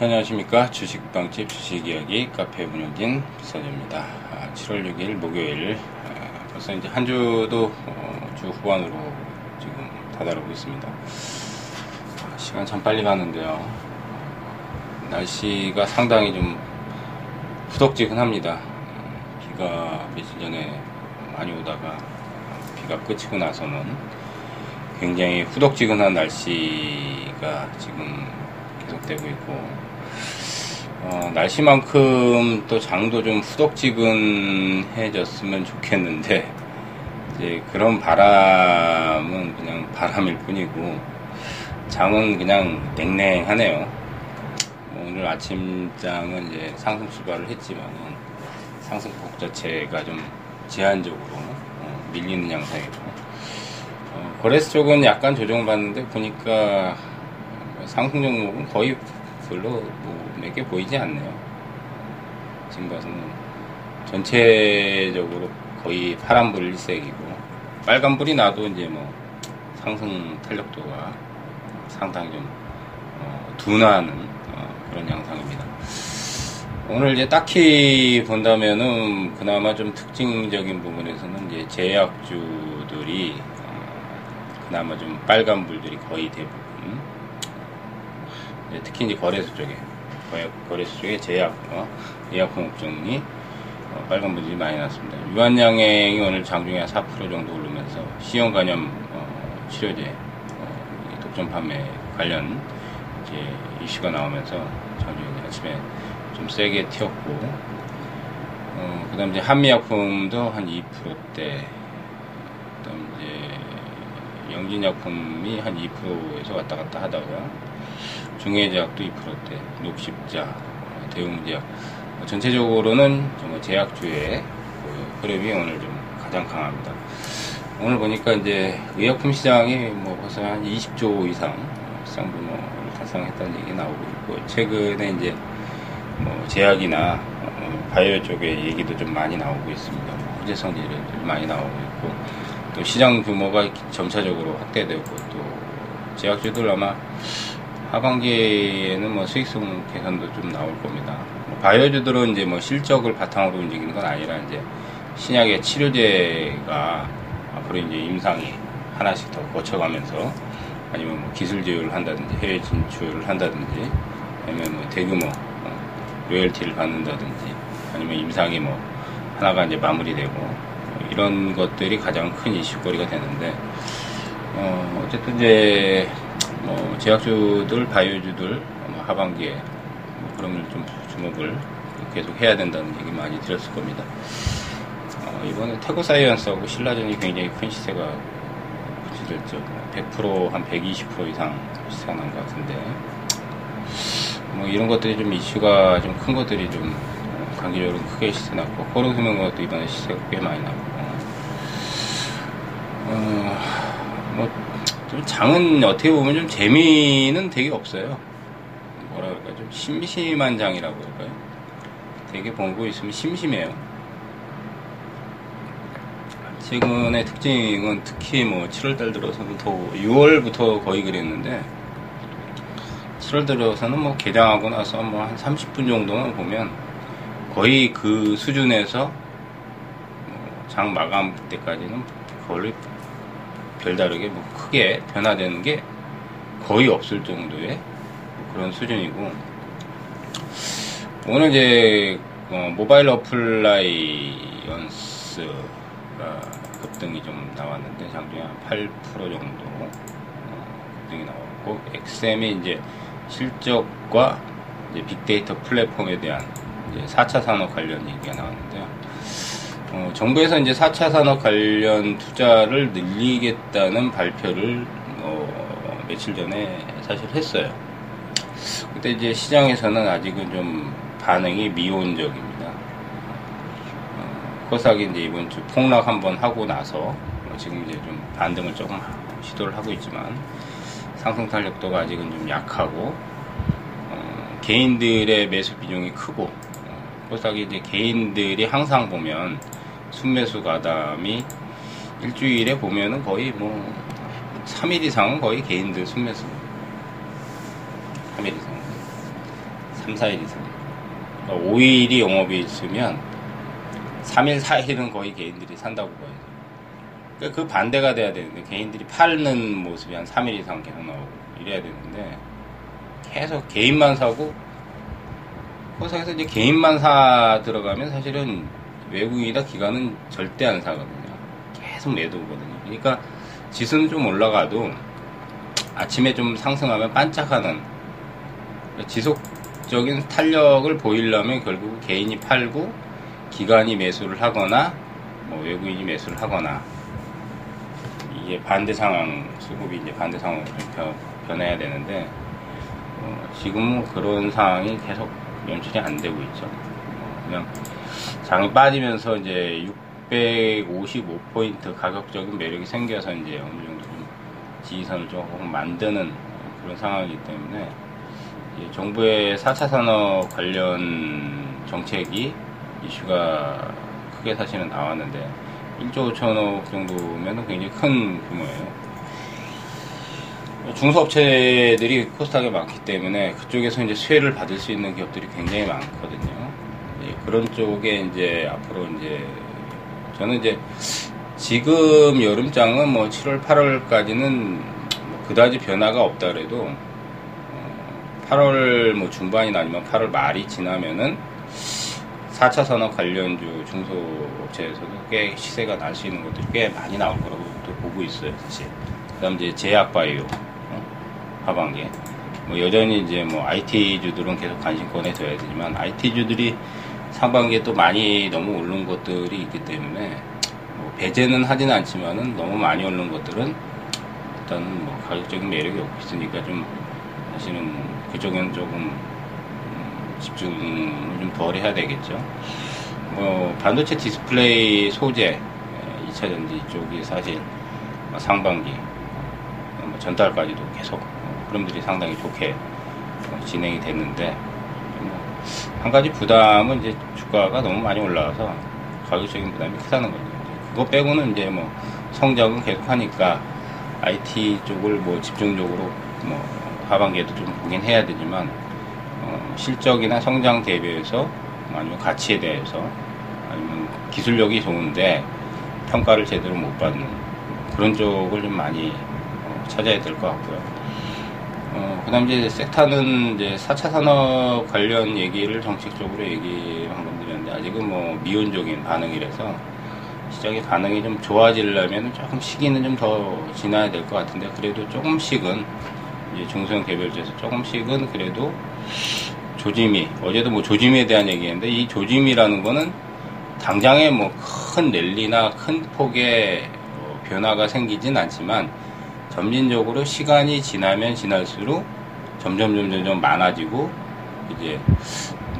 안녕하십니까? 주식방집 주식이야기 카페 운영진 아, 7월 6일 목요일 아, 벌써 이제 한 주도 어, 주 후반으로 지금 다다르고 있습니다. 아, 시간 참 빨리 가는데요. 날씨가 상당히 좀 후덕지근합니다. 음, 비가 며칠 전에 많이 오다가 비가 그치고 나서는 굉장히 후덕지근한 날씨가 지금 계속되고 있고 어, 날씨만큼 또 장도 좀 후덕지근해졌으면 좋겠는데 이제 그런 바람은 그냥 바람일 뿐이고 장은 그냥 냉랭하네요. 뭐 오늘 아침 장은 이제 상승 출발을 했지만은 상승폭 자체가 좀 제한적으로 어, 밀리는 양상이고 어, 거래소 쪽은 약간 조정을 받는데 보니까 상승 종목은 거의 별로 뭐 몇 개 보이지 않네요. 지금 봐서는 전체적으로 거의 파란불 일색이고 빨간불이 나도 이제 뭐 상승 탄력도가 상당히 좀 어, 둔화하는 어, 그런 양상입니다. 오늘 이제 딱히 본다면은 그나마 좀 특징적인 부분에서는 이제 제약주들이 어, 그나마 좀 빨간불들이 거의 대부분 특히 이제 거래소 쪽에 거래소 쪽에 제약 어, 예약품 업종이 어, 빨간 분들이 많이 났습니다. 유한양행이 오늘 장중에 4% 정도 오르면서 시형 간염 어, 치료제 어, 독점 판매 관련 이제 이슈가 나오면서 장중에 아침에 좀 세게 튀었고 어, 그다음 이제 한미약품도 한 2%대 그다음 이제 영진약품이 한 2%에서 왔다 갔다 하다가 중해제약도 2%대, 녹십자, 대웅제약. 전체적으로는 정말 제약주의 그 흐름이 오늘 좀 가장 강합니다. 오늘 보니까 이제 의약품 시장이 뭐 벌써 한 20조 이상 시장 규모를 달성했다는 얘기 나오고 있고 최근에 이제 뭐 제약이나 어, 바이오 쪽의 얘기도 좀 많이 나오고 있습니다. 뭐 호재성 일이 많이 나오고 있고 또 시장 규모가 점차적으로 확대되고 또 제약주들 아마 하반기에는 뭐 수익성 개선도 좀 나올 겁니다. 뭐 바이오주들은 이제 뭐 실적을 바탕으로 움직이는 건 아니라 이제 신약의 치료제가 앞으로 이제 임상이 하나씩 더 거쳐가면서 아니면 뭐 기술 제휴를 한다든지 해외 진출을 한다든지 아니면 뭐 대규모 어, 로열티를 받는다든지 아니면 임상이 뭐 하나가 이제 마무리되고 뭐 이런 것들이 가장 큰 이슈거리가 되는데 어 어쨌든 이제 뭐 제약주들, 바이오주들 뭐 하반기에 뭐 그런 걸 좀 주목을 계속 해야 된다는 얘기 많이 드렸을 겁니다. 어, 이번에 태고 사이언스하고 신라전이 굉장히 큰 시세가 붙이됐죠. 100%한 120% 이상 시세가 난 것 같은데 뭐 이런 것들이 좀 이슈가 좀 큰 것들이 좀 관계적으로 크게 시세 났고 코로수명 것도 이번에 시세가 꽤 많이 났고 어, 뭐 장은 어떻게 보면 좀 재미는 되게 없어요. 뭐라 그럴까, 좀 심심한 장이라고 할까요? 되게 보고 있으면 심심해요. 최근의 특징은 특히 뭐 7월달 들어서는 더 6월부터 거의 그랬는데 7월 들어서는 뭐 개장하고 나서 뭐 한 30분 정도만 보면 거의 그 수준에서 뭐장 마감 때까지는 거의 별다르게 뭐 크게 변화되는 게 거의 없을 정도의 그런 수준이고 오늘 이제 어, 모바일 어플라이언스가 급등이 좀 나왔는데 장중에 한 8% 정도 어, 급등이 나왔고 엑셈이 이제 실적과 이제 빅데이터 플랫폼에 대한 이제 4차 산업 관련 얘기가 나왔는데요. 어, 정부에서 이제 4차 산업 관련 투자를 늘리겠다는 발표를 어, 며칠 전에 사실 했어요. 그때 이제 시장에서는 아직은 좀 반응이 미온적입니다. 어, 코스닥이 이제 이번 주 폭락 한번 하고 나서 뭐 지금 이제 좀 반등을 조금 시도를 하고 있지만 상승 탄력도가 아직은 좀 약하고 어, 개인들의 매수 비중이 크고 어, 코스닥이 이제 개인들이 항상 보면 순매수 가담이 일주일에 보면은 거의 뭐 3일 이상은 거의 개인들 순매수 3일 이상 3, 4일 있습니다. 그러니까 5일이 영업이 있으면 3일, 4일은 거의 개인들이 산다고 봐야죠. 그러니까 그 반대가 돼야 되는데 개인들이 팔는 모습이 한 3일 이상 계속 나오고 이래야 되는데 계속 개인만 사고 호상에서 이제 개인만 사 들어가면 사실은 외국인이다 기관은 절대 안 사거든요. 계속 매도거든요. 그러니까 지수는 좀 올라가도 아침에 좀 상승하면 반짝하는 지속적인 탄력을 보이려면 결국 개인이 팔고 기관이 매수를 하거나 뭐 외국인이 매수를 하거나 이게 반대 상황 수급이 이제 반대 상황으로 변, 변해야 되는데 어, 지금은 그런 상황이 계속 연출이 안 되고 있죠. 어, 그냥 장이 빠지면서 이제 655포인트 가격적인 매력이 생겨서 이제 어느 정도 좀 지지선을 조금 만드는 그런 상황이기 때문에 정부의 4차 산업 관련 정책이 이슈가 크게 사실은 나왔는데 1조 5천억 정도면 굉장히 큰 규모예요. 중소업체들이 코스닥에 많기 때문에 그쪽에서 이제 수혜를 받을 수 있는 기업들이 굉장히 많거든요. 그런 쪽에 이제 앞으로 이제 저는 이제 지금 여름장은 뭐 7월, 8월까지는 뭐 그다지 변화가 없다 그래도 8월 어, 뭐 중반이나 아니면 8월 말이 지나면은 4차 산업 관련주 중소업체에서도 꽤 시세가 날 수 있는 것들이 꽤 많이 나올 거라고 또 보고 있어요, 사실. 그 다음 이제 제약바이오, 어? 하반기에. 뭐 여전히 이제 뭐 IT주들은 계속 관심권에 둬야 되지만 IT주들이 상반기에 또 많이 너무 오른 것들이 있기 때문에 뭐 배제는 하진 않지만은 너무 많이 오른 것들은 일단은 뭐 가격적인 매력이 없고 있으니까 좀 사실은 그쪽에는 조금 집중을 좀 덜 해야 되겠죠. 뭐 반도체 디스플레이 소재 2차 전지 쪽이 사실 상반기 뭐 전달까지도 계속 흐름들이 상당히 좋게 진행이 됐는데 뭐 한 가지 부담은 이제 주가가 너무 많이 올라와서 가격적인 부담이 크다는 거죠. 그거 빼고는 이제 뭐 성장은 계속 하니까 IT 쪽을 뭐 집중적으로 뭐 하반기에도 좀 보긴 해야 되지만 어, 실적이나 성장 대비해서 아니면 가치에 대해서 아니면 기술력이 좋은데 평가를 제대로 못 받는 그런 쪽을 좀 많이 어, 찾아야 될 것 같고요. 어, 그 다음 이제 섹타는 이제 4차 산업 관련 얘기를 정책적으로 얘기한 건드렸는데 아직은 뭐 미온적인 반응이라서 시장의 반응이 좀 좋아지려면 조금 시기는 좀 더 지나야 될 것 같은데 그래도 조금씩은 이제 중소형 개별주에서 조금씩은 그래도 조짐이 어제도 뭐 조짐에 대한 얘기했는데 이 조짐이라는 거는 당장에 뭐 큰 랠리나 큰 폭의 어, 변화가 생기진 않지만 점진적으로 시간이 지나면 지날수록 점점 점점 점 많아지고 이제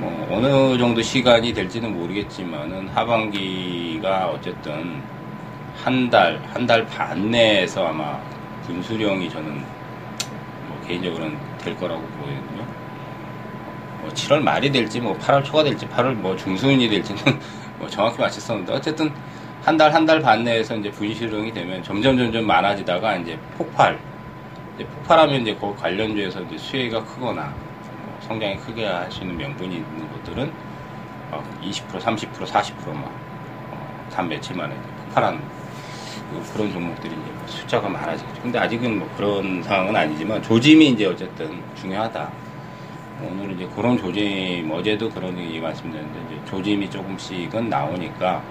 뭐 어느 정도 시간이 될지는 모르겠지만은 하반기가 어쨌든 한 달, 한 달 반 내에서 아마 분수령이 저는 뭐 개인적으로는 될 거라고 보거든요. 뭐 7월 말이 될지 뭐 8월 초가 될지 8월 뭐 중순이 될지는 뭐 정확히 맞췄었는데 어쨌든 한 달 한 달 반 내에서 이제 분실형이 되면 점점 점점 많아지다가 이제 폭발 이제 폭발하면 이제 그 관련주에서 이제 수혜가 크거나 뭐 성장이 크게 할 수 있는 명분이 있는 것들은 막20% 30% 40%막 어, 단 며칠 만에 폭발하는 그런 종목들이 이제 숫자가 많아지죠. 근데 아직은 뭐 그런 상황은 아니지만 조짐이 이제 어쨌든 중요하다. 오늘 이제 그런 조짐, 어제도 그런 얘기 말씀드렸는데, 이제 조짐이 조금씩은 나오니까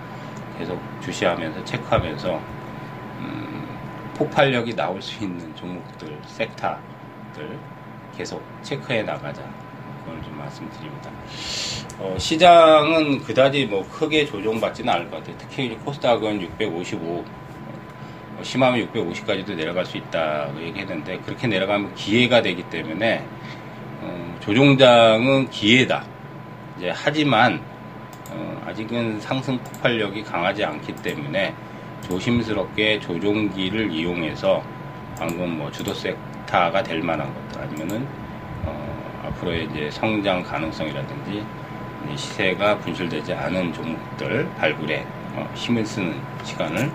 계속 주시하면서 체크하면서, 음, 폭발력이 나올 수 있는 종목들, 섹터들 계속 체크해 나가자. 그걸 좀 말씀드립니다. 어, 시장은 그다지 뭐 크게 조정받지는 않을 것 같아요. 특히 코스닥은 655, 어, 심하면 650까지도 내려갈 수 있다 얘기했는데 그렇게 내려가면 기회가 되기 때문에 어, 조종장은 기회다. 이제 하지만 어, 아직은 상승 폭발력이 강하지 않기 때문에 조심스럽게 조종기를 이용해서 방금 뭐 주도 섹터가 될 만한 것들 아니면은 어, 앞으로의 이제 성장 가능성이라든지 시세가 분출되지 않은 종목들 발굴에 어, 힘을 쓰는 시간을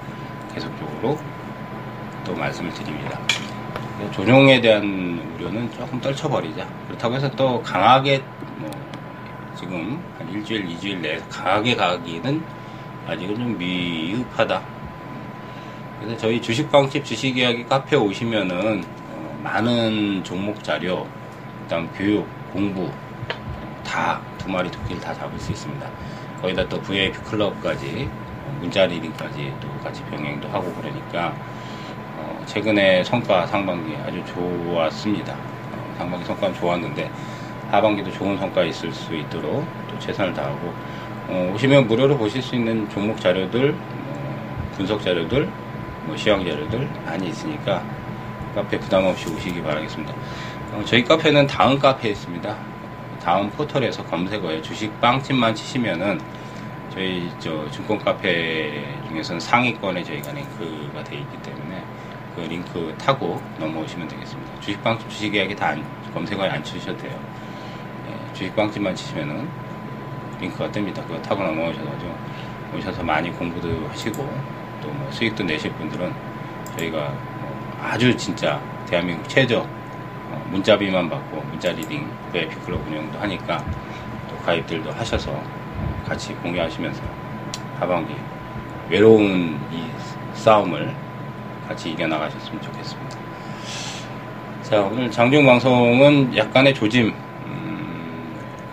계속적으로 또 말씀을 드립니다. 조종에 대한 우려는 조금 떨쳐버리자. 그렇다고 해서 또 강하게 뭐 지금 한 일주일, 이주일 내에서 강하게 가기는 아직은 좀 미흡하다. 그래서 저희 주식방집 주식이야기 카페 오시면은 어, 많은 종목 자료, 그다음 교육, 공부 다 두 마리 토끼를 다 잡을 수 있습니다. 거기다 또 VIP 클럽까지 어, 문자 리딩까지 또 같이 병행도 하고 그러니까 어, 최근에 성과 상반기 아주 좋았습니다. 어, 상반기 성과는 좋았는데 하반기도 좋은 성과 있을 수 있도록 또 최선을 다하고 어, 오시면 무료로 보실 수 있는 종목 자료들, 어, 분석 자료들, 뭐 시황 자료들 많이 있으니까 카페 부담 없이 오시기 바라겠습니다. 어, 저희 카페는 다음 카페에 있습니다. 다음 포털에서 검색어에 주식 빵집만 치시면은 저희 저 증권 카페 중에서는 상위권에 저희가 링크가 되어 있기 때문에 그 링크 타고 넘어오시면 되겠습니다. 주식 빵집 주식 이야기 다 안- 검색어에 안 치셔도 돼요. 예, 주식 빵집만 치시면은 링크가 뜹니다. 그거 타고 넘어오셔가지고 오셔서 많이 공부도 하시고 또 뭐 수익도 내실 분들은 저희가 뭐 아주 진짜 대한민국 최저 어, 문자비만 받고 문자 leading VIP 클럽 운영도 하니까 또 가입들도 하셔서 어, 같이 공유하시면서 하반기 외로운 이 싸움을 같이 이겨나가셨으면 좋겠습니다. 자 오늘 장중 방송은 약간의 조짐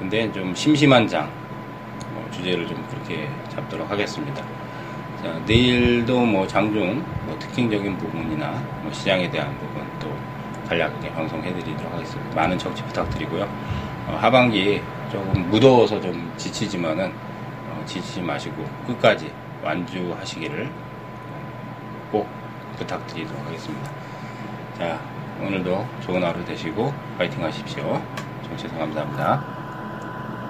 음, 근데 좀 심심한 장 어, 주제를 좀 그렇게 잡도록 하겠습니다. 자, 내일도 뭐 장중 뭐 특징적인 부분이나 뭐 시장에 대한 부분 또 간략하게 방송해드리도록 하겠습니다. 많은 청취 부탁드리고요. 어, 하반기 조금 무더워서 좀 지치지만은 어, 지치지 마시고 끝까지 완주하시기를 꼭 부탁드리도록 하겠습니다. 자, 오늘도 좋은 하루 되시고 파이팅 하십시오. 정치에서 감사합니다.